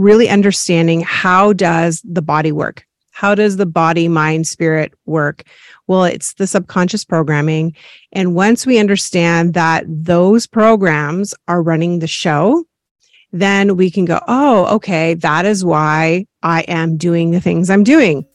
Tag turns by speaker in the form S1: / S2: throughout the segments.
S1: really understanding how does the body work? How does the body, mind, spirit work? Well, it's the subconscious programming. And once we understand that those programs are running the show, then we can go, oh, okay, that is why I am doing the things I'm doing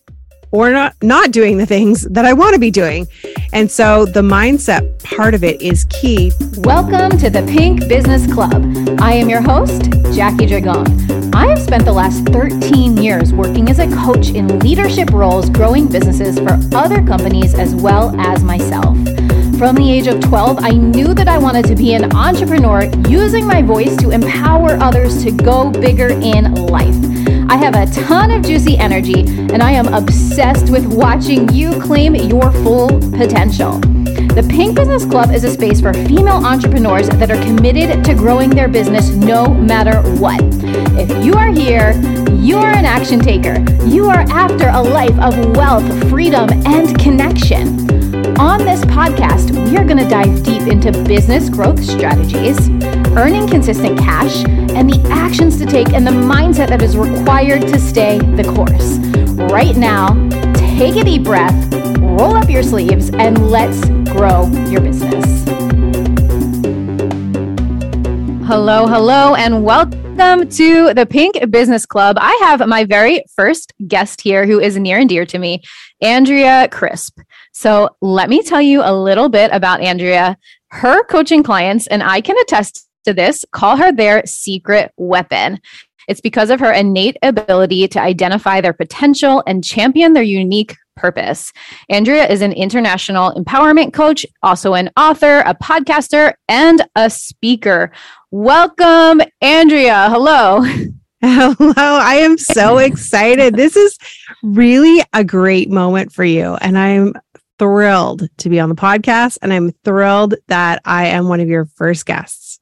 S1: or not not doing the things that I want to be doing. And so the mindset part of it is key.
S2: Welcome to the Pink Business Club. I am your host, Jackie Dragone. I have spent the last 13 years working as a coach in leadership roles, growing businesses for other companies as well as myself. From the age of 12, I knew that I wanted to be an entrepreneur using my voice to empower others to go bigger in life. I have a ton of juicy energy, and I am obsessed with watching you claim your full potential. The Pink Business Club is a space for female entrepreneurs that are committed to growing their business no matter what. If you are here, you are an action taker. You are after a life of wealth, freedom, and connection. On this podcast, we are going to dive deep into business growth strategies, earning consistent cash, and the actions to take and the mindset that is required to stay the course. Right now, take a deep breath, roll up your sleeves, and let's grow your business. Hello, hello, and welcome to the Pink Business Club. I have my very first guest here who is near and dear to me, Andrea Crisp. So let me tell you a little bit about Andrea. Her coaching clients, and I can attest to this, call her their secret weapon. It's because of her innate ability to identify their potential and champion their unique purpose. Andrea is an international empowerment coach, also an author, a podcaster, and a speaker. Welcome, Andrea. Hello.
S1: Hello. I am so excited. This is really a great moment for you. And I'm thrilled to be on the podcast. And I'm thrilled that I am one of your first guests.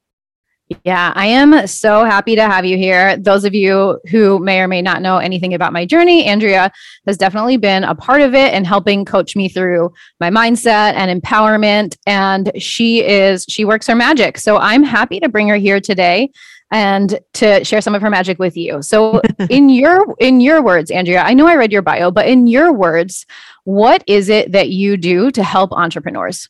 S2: Yeah, I am so happy to have you here. Those of you who may or may not know anything about my journey, Andrea has definitely been a part of it and helping coach me through my mindset and empowerment. And she is, she works her magic. So I'm happy to bring her here today and to share some of her magic with you. So in your in your words, Andrea, I know I read your bio, but in your words, what is it that you do to help entrepreneurs?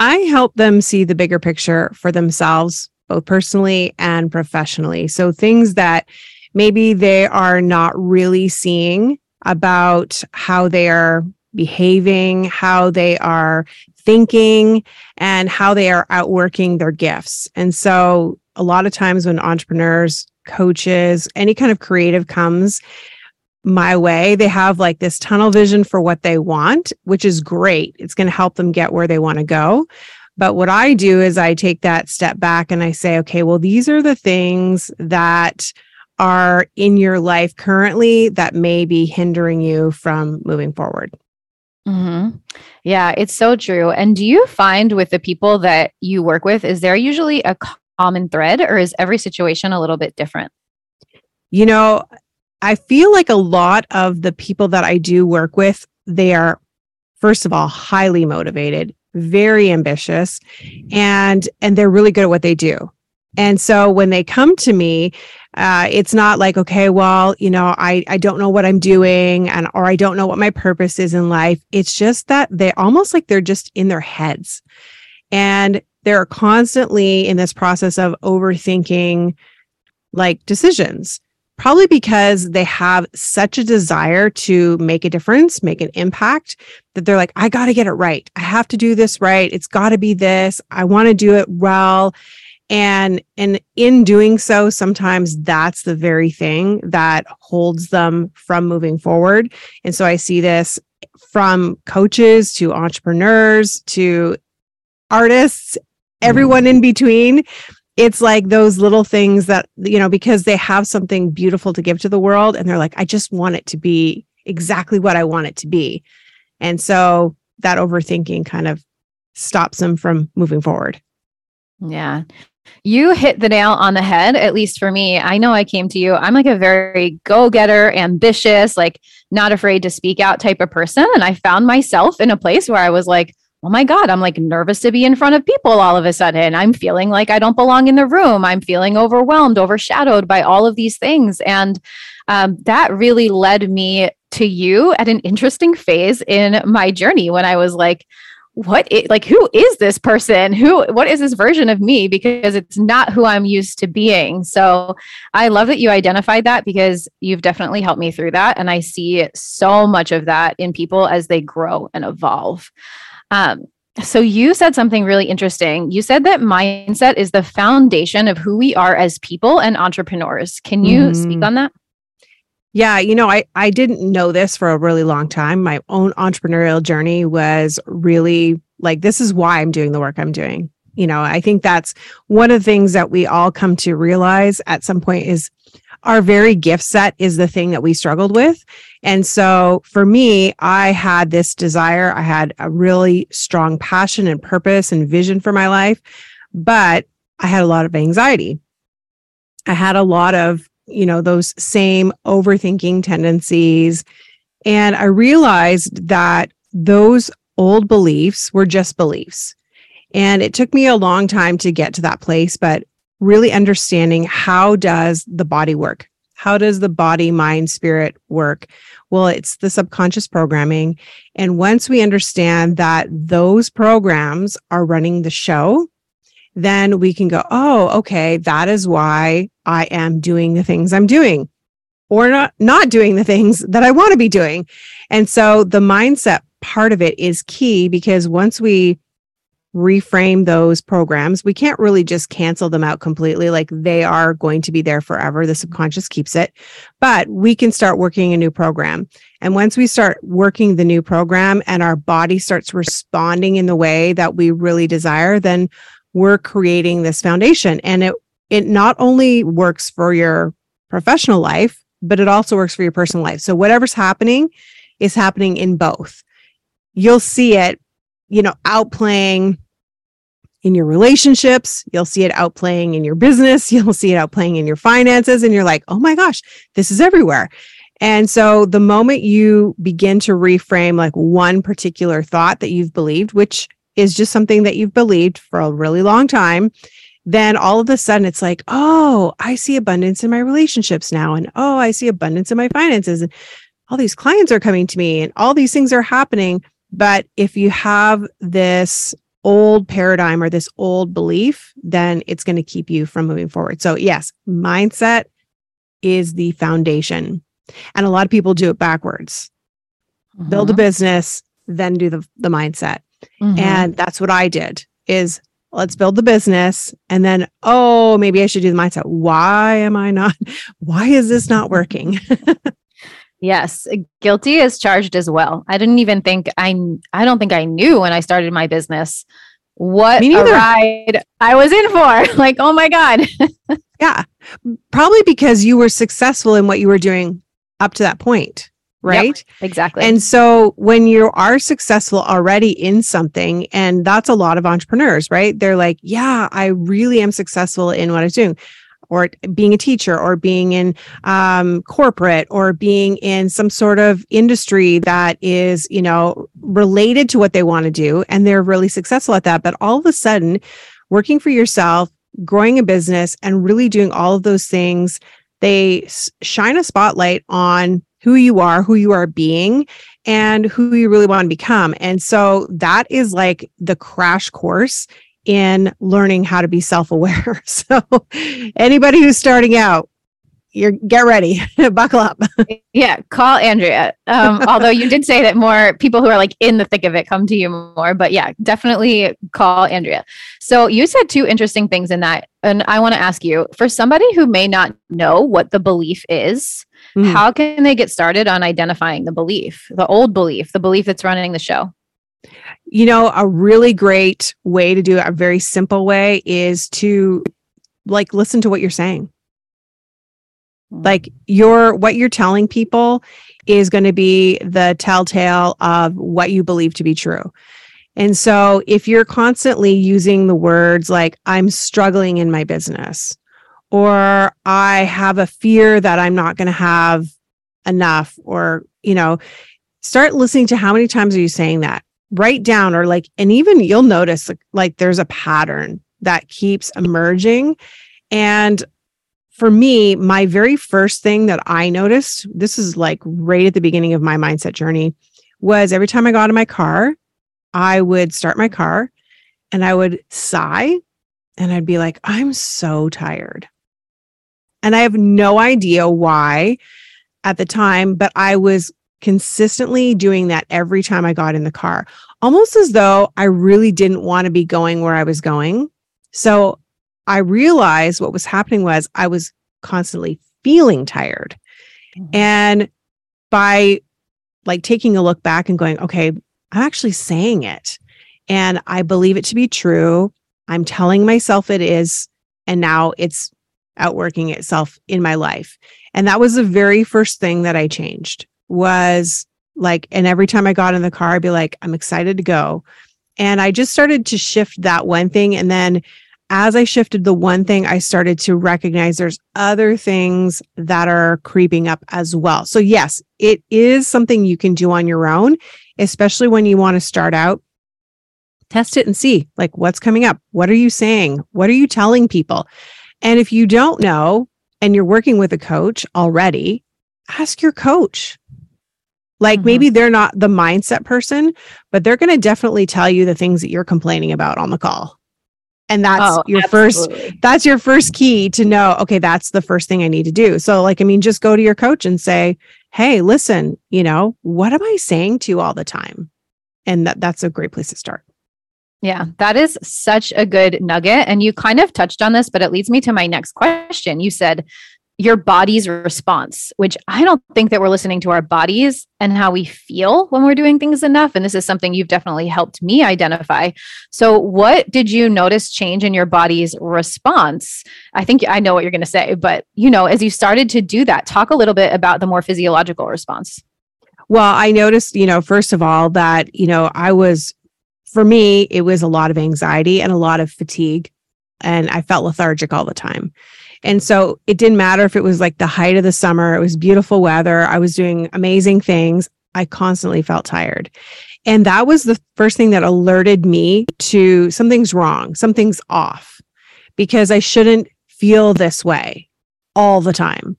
S1: I help them see the bigger picture for themselves, both personally and professionally. So things that maybe they are not really seeing about how they are behaving, how they are thinking, and how they are outworking their gifts. And so a lot of times when entrepreneurs, coaches, any kind of creative comes, my way. They have like this tunnel vision for what they want, which is great. It's going to help them get where they want to go. But what I do is I take that step back and I say, okay, well, these are the things that are in your life currently that may be hindering you from moving forward.
S2: Mm-hmm. Yeah, it's so true. And do you find with the people that you work with, is there usually a common thread or is every situation a little bit different?
S1: You know, I feel like a lot of the people that I do work with, they are, first of all, highly motivated, very ambitious, and and they're really good at what they do. And so when they come to me, uh, it's not like, okay, well, you know, I I don't know what I'm doing, and or I don't know what my purpose is in life. It's just that they almost like they're just in their heads, and they're constantly in this process of overthinking like decisions probably because they have such a desire to make a difference, make an impact that they're like, I got to get it right. I have to do this right. It's got to be this. I want to do it well. And and in doing so, sometimes that's the very thing that holds them from moving forward. And so I see this from coaches to entrepreneurs to artists, everyone mm. in between it's like those little things that you know because they have something beautiful to give to the world and they're like i just want it to be exactly what i want it to be. And so that overthinking kind of stops them from moving forward.
S2: Yeah. You hit the nail on the head at least for me. I know i came to you i'm like a very go-getter ambitious like not afraid to speak out type of person. And i found myself in a place where i was like oh my God, I'm like nervous to be in front of people all of a sudden. I'm feeling like I don't belong in the room. I'm feeling overwhelmed, overshadowed by all of these things. And um, that really led me to you at an interesting phase in my journey when I was like, what is, like who is this person who what is this version of me because it's not who i'm used to being so i love that you identified that because you've definitely helped me through that and i see so much of that in people as they grow and evolve um, so you said something really interesting. You said that mindset is the foundation of who we are as people and entrepreneurs. Can you mm-hmm. speak on that?
S1: Yeah, you know, I I didn't know this for a really long time. My own entrepreneurial journey was really like this is why I'm doing the work I'm doing. You know, I think that's one of the things that we all come to realize at some point is our very gift set is the thing that we struggled with. And so for me, I had this desire, I had a really strong passion and purpose and vision for my life, but I had a lot of anxiety. I had a lot of, you know, those same overthinking tendencies. And I realized that those old beliefs were just beliefs. And it took me a long time to get to that place, but really understanding how does the body work? How does the body, mind, spirit work? Well, it's the subconscious programming. And once we understand that those programs are running the show, then we can go, oh, okay, that is why I am doing the things I'm doing or not not doing the things that I want to be doing. And so the mindset part of it is key because once we reframe those programs. We can't really just cancel them out completely. Like they are going to be there forever. The subconscious keeps it, but we can start working a new program. And once we start working the new program and our body starts responding in the way that we really desire, then we're creating this foundation. And it, it not only works for your professional life, but it also works for your personal life. So whatever's happening is happening in both. You'll see it you know, outplaying in your relationships. You'll see it outplaying in your business. You'll see it outplaying in your finances. And you're like, oh my gosh, this is everywhere. And so the moment you begin to reframe like one particular thought that you've believed, which is just something that you've believed for a really long time, then all of a sudden it's like, oh, I see abundance in my relationships now. And oh, I see abundance in my finances. And all these clients are coming to me and all these things are happening. But if you have this old paradigm or this old belief, then it's going to keep you from moving forward. So, yes, mindset is the foundation. And a lot of people do it backwards mm-hmm. build a business, then do the, the mindset. Mm-hmm. And that's what I did is let's build the business and then oh maybe i should do the mindset why am i not why is this not working
S2: Yes, guilty is charged as well. I didn't even think I I don't think I knew when I started my business what a ride I was in for. like, oh my god.
S1: yeah. Probably because you were successful in what you were doing up to that point, right? Yep,
S2: exactly.
S1: And so when you are successful already in something and that's a lot of entrepreneurs, right? They're like, "Yeah, I really am successful in what I'm doing." Or being a teacher or being in um, corporate or being in some sort of industry that is you know related to what they want to do and they're really successful at that. But all of a sudden working for yourself growing a business and really doing all of those things they shine a spotlight on who you are who you are being and who you really want to become. And so that is like the crash course in learning how to be self-aware. So anybody who's starting out, you're get ready, buckle up.
S2: yeah, call Andrea. Um, although you did say that more people who are like in the thick of it come to you more, but yeah, definitely call Andrea. So you said two interesting things in that, and I want to ask you for somebody who may not know what the belief is. Mm. How can they get started on identifying the belief, the old belief, the belief that's running the show?
S1: You know, a really great way to do it, a very simple way is to like listen to what you're saying. Like your what you're telling people is going to be the telltale of what you believe to be true. And so if you're constantly using the words like I'm struggling in my business or I have a fear that I'm not going to have enough or you know start listening to how many times are you saying that write down or like, and even you'll notice like, like there's a pattern that keeps emerging. And for me, my very first thing that I noticed, this is like right at the beginning of my mindset journey, was every time I got in my car, I would start my car and I would sigh and I'd be like, I'm so tired. And I have no idea why at the time, but I was consistently doing that every time I got in the car, almost as though I really didn't want to be going where I was going. So I realized what was happening was I was constantly feeling tired. Mm-hmm. And by like taking a look back and going, okay, I'm actually saying it and I believe it to be true. I'm telling myself it is. And now it's outworking itself in my life. And that was the very first thing that I changed was like, and every time I got in the car, I'd be like, I'm excited to go. And I just started to shift that one thing. And then as I shifted the one thing, I started to recognize there's other things that are creeping up as well. So, yes, it is something you can do on your own, especially when you want to start out. Test it and see like what's coming up. What are you saying? What are you telling people? And if you don't know and you're working with a coach already, ask your coach. Like mm-hmm. maybe they're not the mindset person, but they're going to definitely tell you the things that you're complaining about on the call. And that's oh, your absolutely. first that's your first key to know, okay, that's the first thing I need to do. So like I mean just go to your coach and say, "Hey, listen, you know, what am I saying to you all the time?" And that that's a great place to start.
S2: Yeah, that is such a good nugget. And you kind of touched on this, but it leads me to my next question. You said your body's response, which I don't think that we're listening to our bodies and how we feel when we're doing things enough. And this is something you've definitely helped me identify. So, what did you notice change in your body's response? I think I know what you're going to say, but you know, as you started to do that, talk a little bit about the more physiological response.
S1: Well, I noticed, you know, first of all, that, you know, I was for me, it was a lot of anxiety and a lot of fatigue. And I felt lethargic all the time. And so it didn't matter if it was like the height of the summer, it was beautiful weather, I was doing amazing things. I constantly felt tired. And that was the first thing that alerted me to something's wrong, something's off, because I shouldn't feel this way all the time.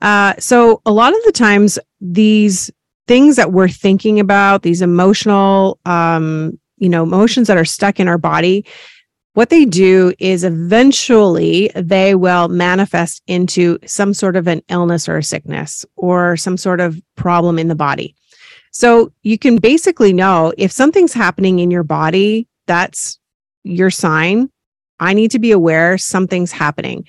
S1: Uh, so a lot of the times, these things that we're thinking about, these emotional um, you know, emotions that are stuck in our body, what they do is eventually they will manifest into some sort of an illness or a sickness or some sort of problem in the body. So you can basically know if something's happening in your body, that's your sign. I need to be aware something's happening.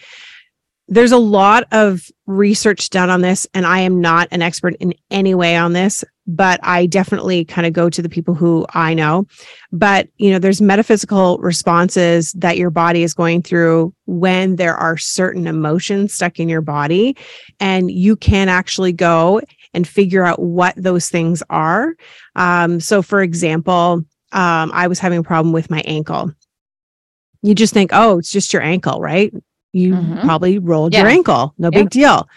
S1: There's a lot of research done on this, and I am not an expert in any way on this but I definitely kind of go to the people who I know. But, you know, there's metaphysical responses that your body is going through when there are certain emotions stuck in your body. And you can actually go and figure out what those things are. Um, so, for example, um, I was having a problem with my ankle. You just think, oh, it's just your ankle, right? You mm-hmm. probably rolled yeah. your ankle. No big deal.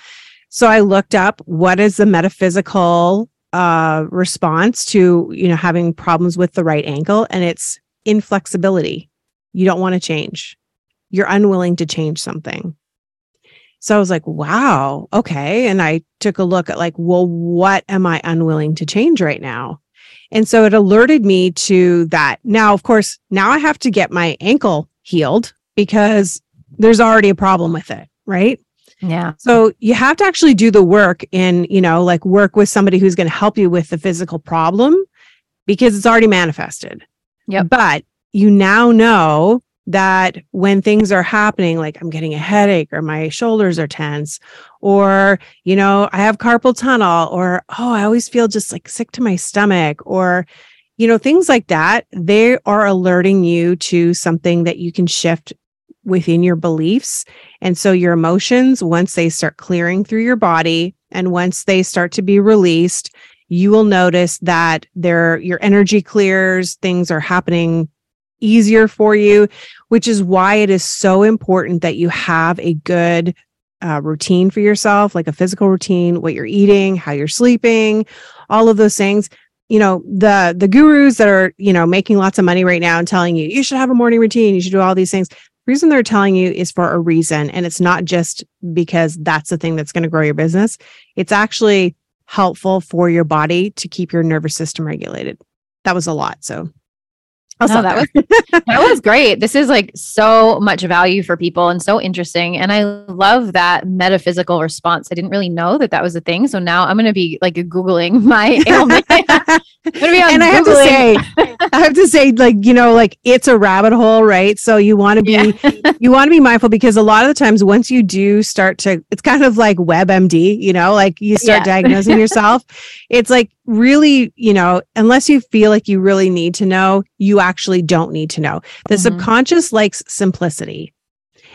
S1: So I looked up what is the metaphysical uh, response to you know having problems with the right ankle and it's inflexibility you don't want to change you're unwilling to change something so i was like wow okay and i took a look at like well what am i unwilling to change right now and so it alerted me to that now of course now i have to get my ankle healed because there's already a problem with it right
S2: yeah.
S1: So you have to actually do the work and, you know, like work with somebody who's going to help you with the physical problem because it's already manifested.
S2: Yeah.
S1: But you now know that when things are happening, like I'm getting a headache or my shoulders are tense, or, you know, I have carpal tunnel, or, oh, I always feel just like sick to my stomach, or, you know, things like that, they are alerting you to something that you can shift within your beliefs. And so your emotions, once they start clearing through your body and once they start to be released, you will notice that there your energy clears, things are happening easier for you, which is why it is so important that you have a good uh, routine for yourself, like a physical routine, what you're eating, how you're sleeping, all of those things, you know the the gurus that are you know making lots of money right now and telling you you should have a morning routine. You should do all these things reason they're telling you is for a reason and it's not just because that's the thing that's going to grow your business. It's actually helpful for your body to keep your nervous system regulated. That was a lot so
S2: I'll no, oh, that was that was great. This is like so much value for people and so interesting. And I love that metaphysical response. I didn't really know that that was a thing. So now I'm going to be like googling my ailment. and
S1: I have to say, I have to say, like you know, like it's a rabbit hole, right? So you want to be yeah. you want to be mindful because a lot of the times once you do start to, it's kind of like WebMD, you know, like you start yeah. diagnosing yourself. It's like really, you know, unless you feel like you really need to know, you actually don't need to know. The mm-hmm. subconscious likes simplicity.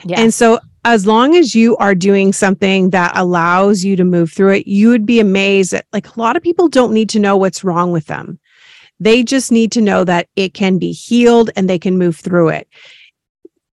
S1: Yeah. And so as long as you are doing something that allows you to move through it, you would be amazed that like a lot of people don't need to know what's wrong with them. They just need to know that it can be healed and they can move through it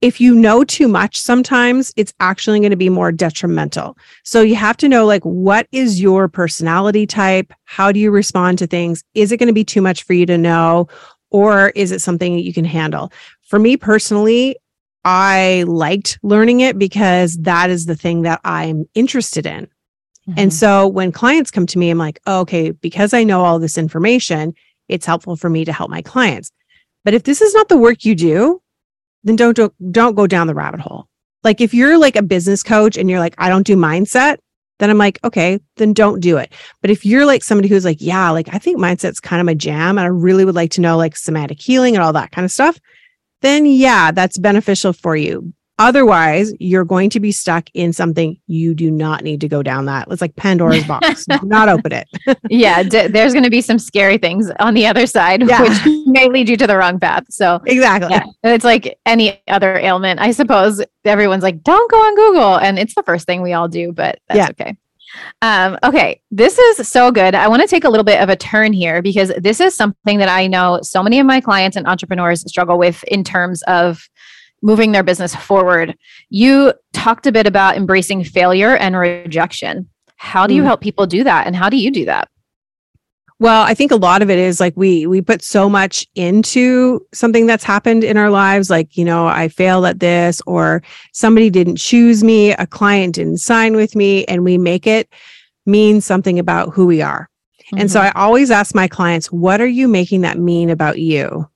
S1: if you know too much sometimes it's actually going to be more detrimental so you have to know like what is your personality type how do you respond to things is it going to be too much for you to know or is it something that you can handle for me personally i liked learning it because that is the thing that i'm interested in mm-hmm. and so when clients come to me i'm like oh, okay because i know all this information it's helpful for me to help my clients but if this is not the work you do then don't, don't don't go down the rabbit hole. Like if you're like a business coach and you're like, I don't do mindset, then I'm like, okay, then don't do it. But if you're like somebody who's like, yeah, like I think mindset's kind of my jam and I really would like to know like somatic healing and all that kind of stuff, then yeah, that's beneficial for you. Otherwise, you're going to be stuck in something you do not need to go down that. It's like Pandora's box. do not open it.
S2: yeah, d- there's going to be some scary things on the other side, yeah. which may lead you to the wrong path. So,
S1: exactly. Yeah,
S2: it's like any other ailment. I suppose everyone's like, don't go on Google. And it's the first thing we all do, but that's yeah. okay. Um, okay, this is so good. I want to take a little bit of a turn here because this is something that I know so many of my clients and entrepreneurs struggle with in terms of moving their business forward. You talked a bit about embracing failure and rejection. How do you mm. help people do that and how do you do that?
S1: Well, I think a lot of it is like we we put so much into something that's happened in our lives like, you know, I failed at this or somebody didn't choose me, a client didn't sign with me and we make it mean something about who we are. Mm-hmm. And so mm-hmm. I always ask my clients, what are you making that mean about you?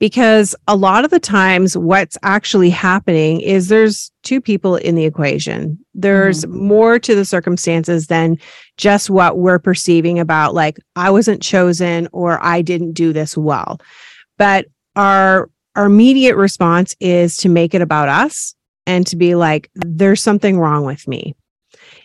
S1: Because a lot of the times what's actually happening is there's two people in the equation. There's mm-hmm. more to the circumstances than just what we're perceiving about like I wasn't chosen or I didn't do this well. But our our immediate response is to make it about us and to be like there's something wrong with me.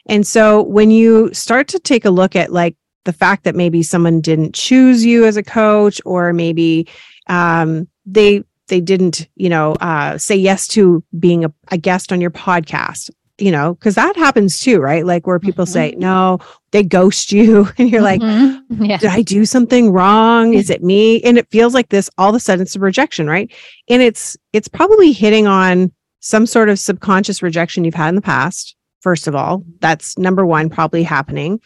S1: And so when you start to take a look at like the fact that maybe someone didn't choose you as a coach or maybe um, they they didn't you know uh, say yes to being a, a, guest on your podcast you know because that happens too right? Like where people mm-hmm. say no they ghost you. And you're mm-hmm. like yeah. did i do something wrong? Is it me? And it feels like this all of a sudden it's a rejection right? And it's it's probably hitting on some sort of subconscious rejection you've had in the past first of all. That's number one probably happening.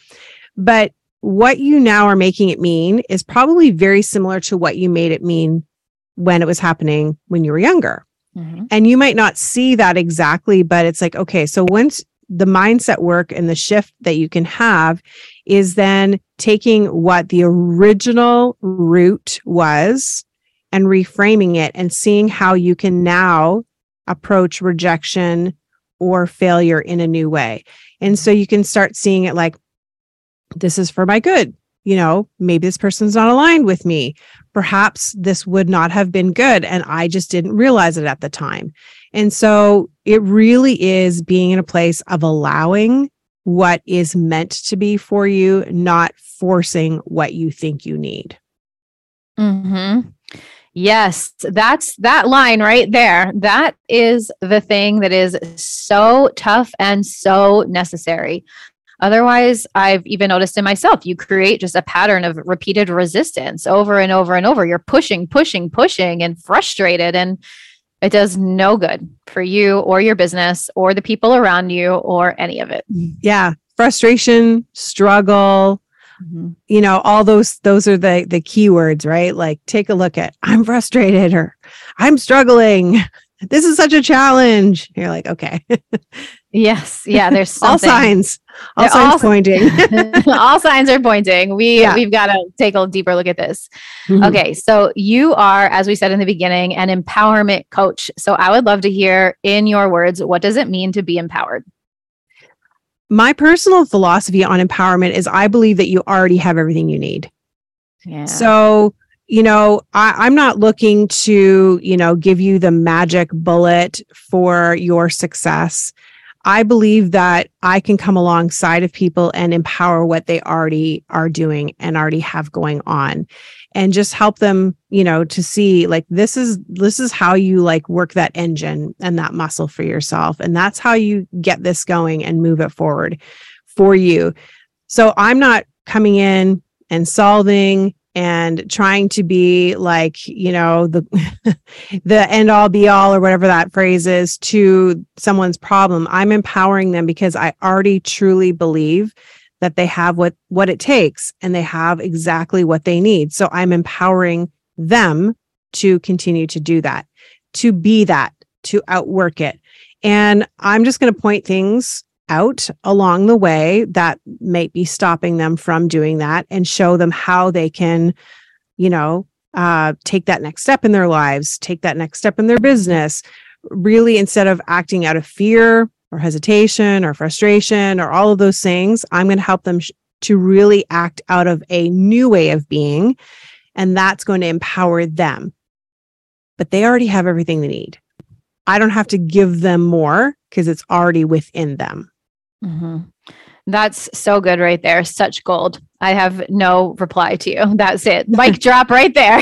S1: But what you now are making it mean is probably very similar to what you made it mean when it was happening when you were younger. Mm-hmm. And you might not see that exactly, but it's like, okay, so once the mindset work and the shift that you can have is then taking what the original root was and reframing it and seeing how you can now approach rejection or failure in a new way. And so you can start seeing it like, this is for my good. You know, maybe this person's not aligned with me. Perhaps this would not have been good. And I just didn't realize it at the time. And so it really is being in a place of allowing what is meant to be for you, not forcing what you think you need.
S2: Hmm. Yes, that's that line right there. That is the thing that is so tough and so necessary. Otherwise, I've even noticed in myself, you create just a pattern of repeated resistance over and over and over. You're pushing, pushing, pushing, and frustrated. And it does no good for you or your business or the people around you or any of it.
S1: Yeah. Frustration, struggle, mm-hmm. you know, all those those are the the keywords, right? Like take a look at I'm frustrated or I'm struggling. This is such a challenge. You're like, okay.
S2: yes. Yeah. There's
S1: all signs. All They're signs all, pointing.
S2: all signs are pointing. We yeah. we've got to take a deeper look at this. Mm-hmm. Okay. So you are, as we said in the beginning, an empowerment coach. So I would love to hear in your words, what does it mean to be empowered?
S1: my personal philosophy on empowerment is I believe that you already have everything you need. Yeah. So, you know, I, am not looking to, you know, give you the magic bullet for your success. I believe that I can come alongside of people and empower what they already are doing and already have going on and just help them you know to see like this is this is how you like work that engine and that muscle for yourself and that's how you get this going and move it forward for you so i'm not coming in and solving and trying to be like you know the the end all be all or whatever that phrase is to someone's problem. I'm empowering them because i already truly believe that they have what what it takes and they have exactly what they need. So i'm empowering them to continue to do that to be that to outwork it. And i'm just going to point things out along the way that might be stopping them from doing that and show them how they can you know uh, take that next step in their lives take that next step in their business really instead of acting out of fear or hesitation or frustration or all of those things, I'm going to help them sh- to really act out of a new way of being. And that's going to empower them. But they already have everything they need. I don't have to give them more because it's already within them.
S2: Mm-hmm. That's so good right there. Such gold. I have no reply to you. That's it. Mic drop right there.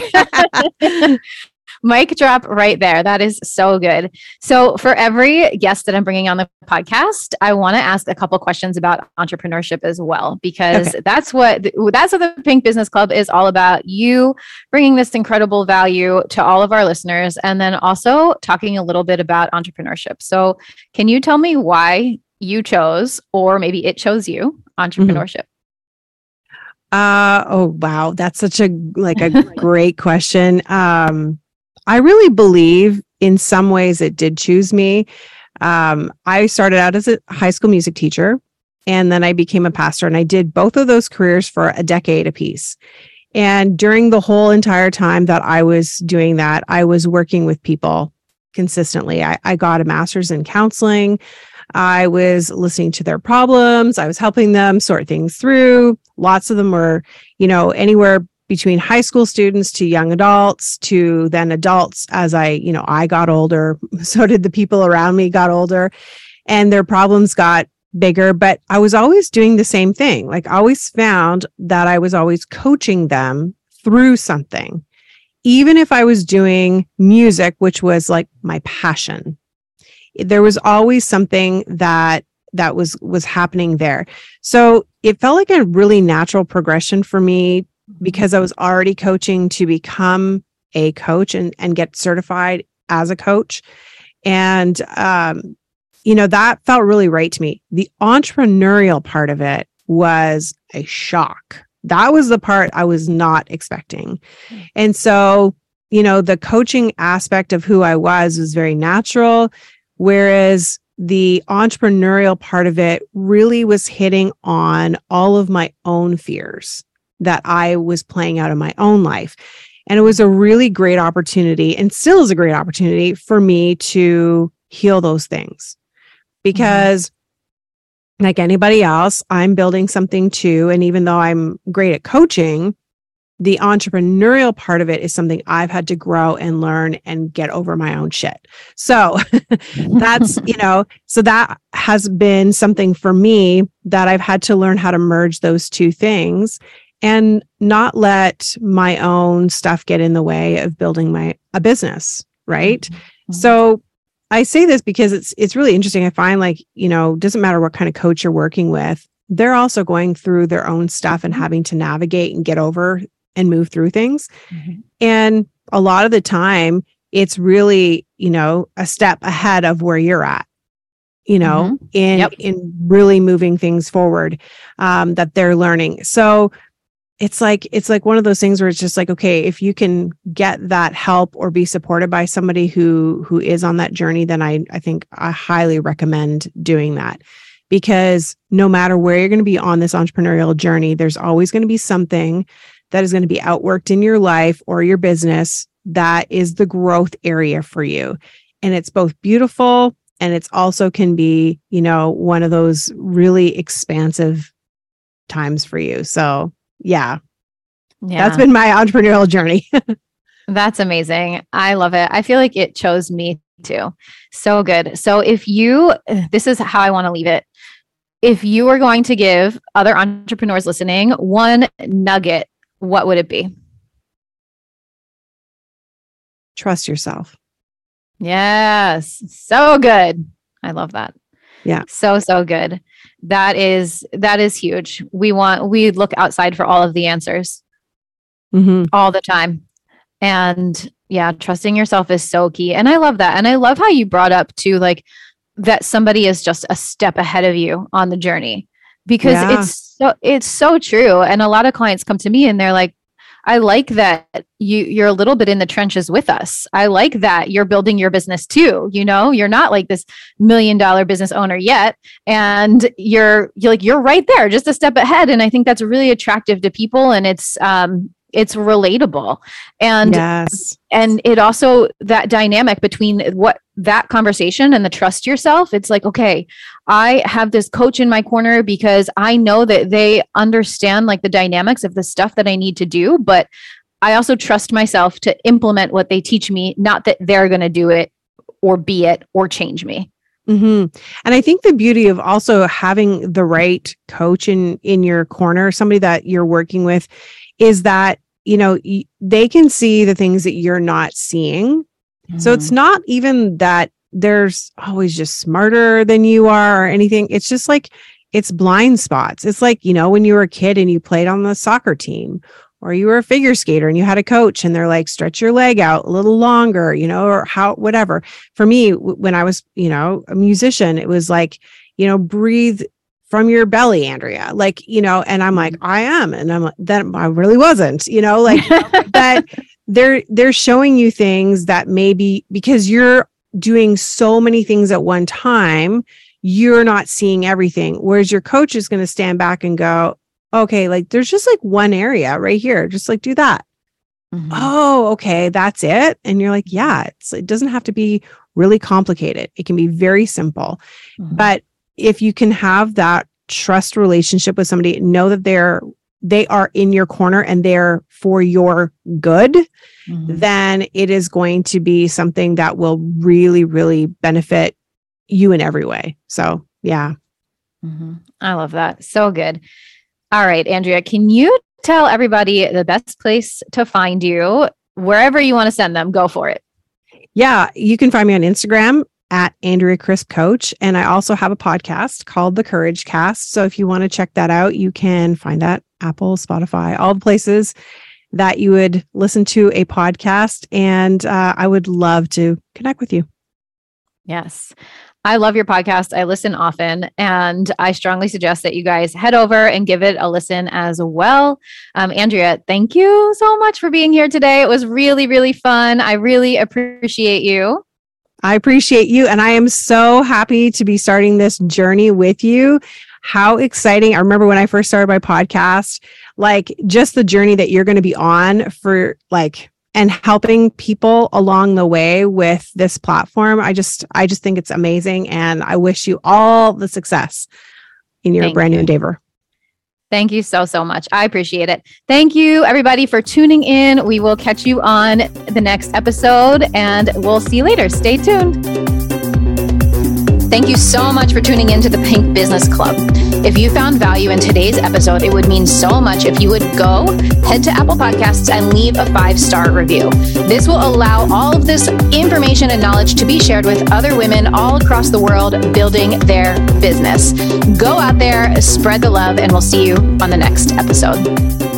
S2: Mic drop right there. That is so good. So, for every guest that I'm bringing on the podcast, I want to ask a couple questions about entrepreneurship as well, because okay. that's what that's what the Pink Business Club is all about. You bringing this incredible value to all of our listeners, and then also talking a little bit about entrepreneurship. So, can you tell me why you chose, or maybe it chose you, mm-hmm. entrepreneurship?
S1: Mm-hmm. Uh oh wow, that's such a like a great question. Um I really believe in some ways it did choose me. Um, I started out as a high school music teacher and then I became a pastor, and I did both of those careers for a decade apiece. And during the whole entire time that I was doing that, I was working with people consistently. I, I got a master's in counseling. I was listening to their problems. I was helping them sort things through. Lots of them were, you know, anywhere between high school students to young adults to then adults as I, you know, I got older, so did the people around me got older and their problems got bigger, but I was always doing the same thing. Like I always found that I was always coaching them through something. Even if I was doing music, which was like my passion, there was always something that that was was happening there. So it felt like a really natural progression for me because I was already coaching to become a coach and, and get certified as a coach. And, um, you know, that felt really right to me. The entrepreneurial part of it was a shock. That was the part I was not expecting. And so, you know, the coaching aspect of who I was was very natural, whereas the entrepreneurial part of it really was hitting on all of my own fears that I was playing out in my own life. And it was a really great opportunity and still is a great opportunity for me to heal those things because. Mm-hmm. Like anybody else, I'm building something too. And even though I'm great at coaching, the entrepreneurial part of it is something I've had to grow and learn and get over my own shit. So that's, you know, so that has been something for me that I've had to learn how to merge those two things and not let my own stuff get in the way of building my a business right mm-hmm. so i say this because it's it's really interesting i find like you know doesn't matter what kind of coach you're working with they're also going through their own stuff and mm-hmm. having to navigate and get over and move through things mm-hmm. and a lot of the time it's really you know a step ahead of where you're at you know mm-hmm. in yep. in really moving things forward um, that they're learning so it's like it's like one of those things where it's just like okay if you can get that help or be supported by somebody who who is on that journey then i i think i highly recommend doing that because no matter where you're going to be on this entrepreneurial journey there's always going to be something that is going to be outworked in your life or your business that is the growth area for you and it's both beautiful and it's also can be you know one of those really expansive times for you so yeah. Yeah. That's been my entrepreneurial journey.
S2: That's amazing. I love it. I feel like it chose me too. So good. So if you, this is how I want to leave it. If you are going to give other entrepreneurs listening one nugget, what would it be?
S1: Trust yourself.
S2: Yes. So good. I love that.
S1: Yeah.
S2: So, so good that is that is huge we want we look outside for all of the answers mm-hmm. all the time and yeah trusting yourself is so key and i love that and i love how you brought up too like that somebody is just a step ahead of you on the journey because yeah. it's so it's so true and a lot of clients come to me and they're like I like that you you're a little bit in the trenches with us. I like that you're building your business too. You know, you're not like this million dollar business owner yet and you're you're like you're right there just a step ahead and I think that's really attractive to people and it's um it's relatable and yes. and it also that dynamic between what that conversation and the trust yourself it's like okay i have this coach in my corner because i know that they understand like the dynamics of the stuff that i need to do but i also trust myself to implement what they teach me not that they're going to do it or be it or change me
S1: Mm-hmm. And I think the beauty of also having the right coach in in your corner, somebody that you're working with, is that you know they can see the things that you're not seeing mm-hmm. so it's mm-hmm. not even that there's always just smarter than you are or anything it's just like it's blind spots it's like you know when you were a kid and you played on the soccer team or you were a figure skater and you had a coach and they're like stretch your leg out a little longer you know or how whatever for me when i was you know a musician it was like you know breathe from your belly, Andrea. Like, you know, and I'm like, I am. And I'm like, that I really wasn't, you know, like that they're they're showing you things that maybe because you're doing so many things at one time, you're not seeing everything. Whereas your coach is going to stand back and go, okay, like there's just like one area right here. Just like do that. Mm-hmm. Oh, okay, that's it. And you're like, yeah, it's it doesn't have to be really complicated. It can be very simple. Mm-hmm. But if you can have that trust relationship with somebody, know that they're they are in your corner and they're for your good, mm-hmm. then it is going to be something that will really, really benefit you in every way. So, yeah.
S2: Mm-hmm. I love that. So good. All right, Andrea, can you tell everybody the best place to find you? Wherever you want to send them, go for it.
S1: Yeah, you can find me on Instagram at Andrea Crisp Coach. And I also have a podcast called The Couragecast. So if you want to check that out, you can find that Apple, Spotify, all the places that you would listen to a podcast. And uh, I would love to connect with you.
S2: Yes. I love your podcast. I listen often, and I strongly suggest that you guys head over and give it a listen as well. Um, Andrea, thank you so much for being here today. It was really, really fun. I really appreciate you.
S1: I appreciate you. And I am so happy to be starting this journey with you. How exciting. I remember when I first started my podcast, like just the journey that you're going to be on for like, and helping people along the way with this platform. I just, I just think it's amazing. And I wish you all the success in your Thank brand you. new endeavor.
S2: Thank you so, so much. I appreciate it. Thank you, everybody, for tuning in. We will catch you on the next episode and we'll see you later. Stay tuned. Thank you so much for tuning in to the Pink Business Club. If you found value in today's episode, it would mean so much if you would go head to Apple Podcasts and leave a five star review. This will allow all of this information and knowledge to be shared with other women all across the world building their business. Go out there, spread the love, and we'll see you on the next episode.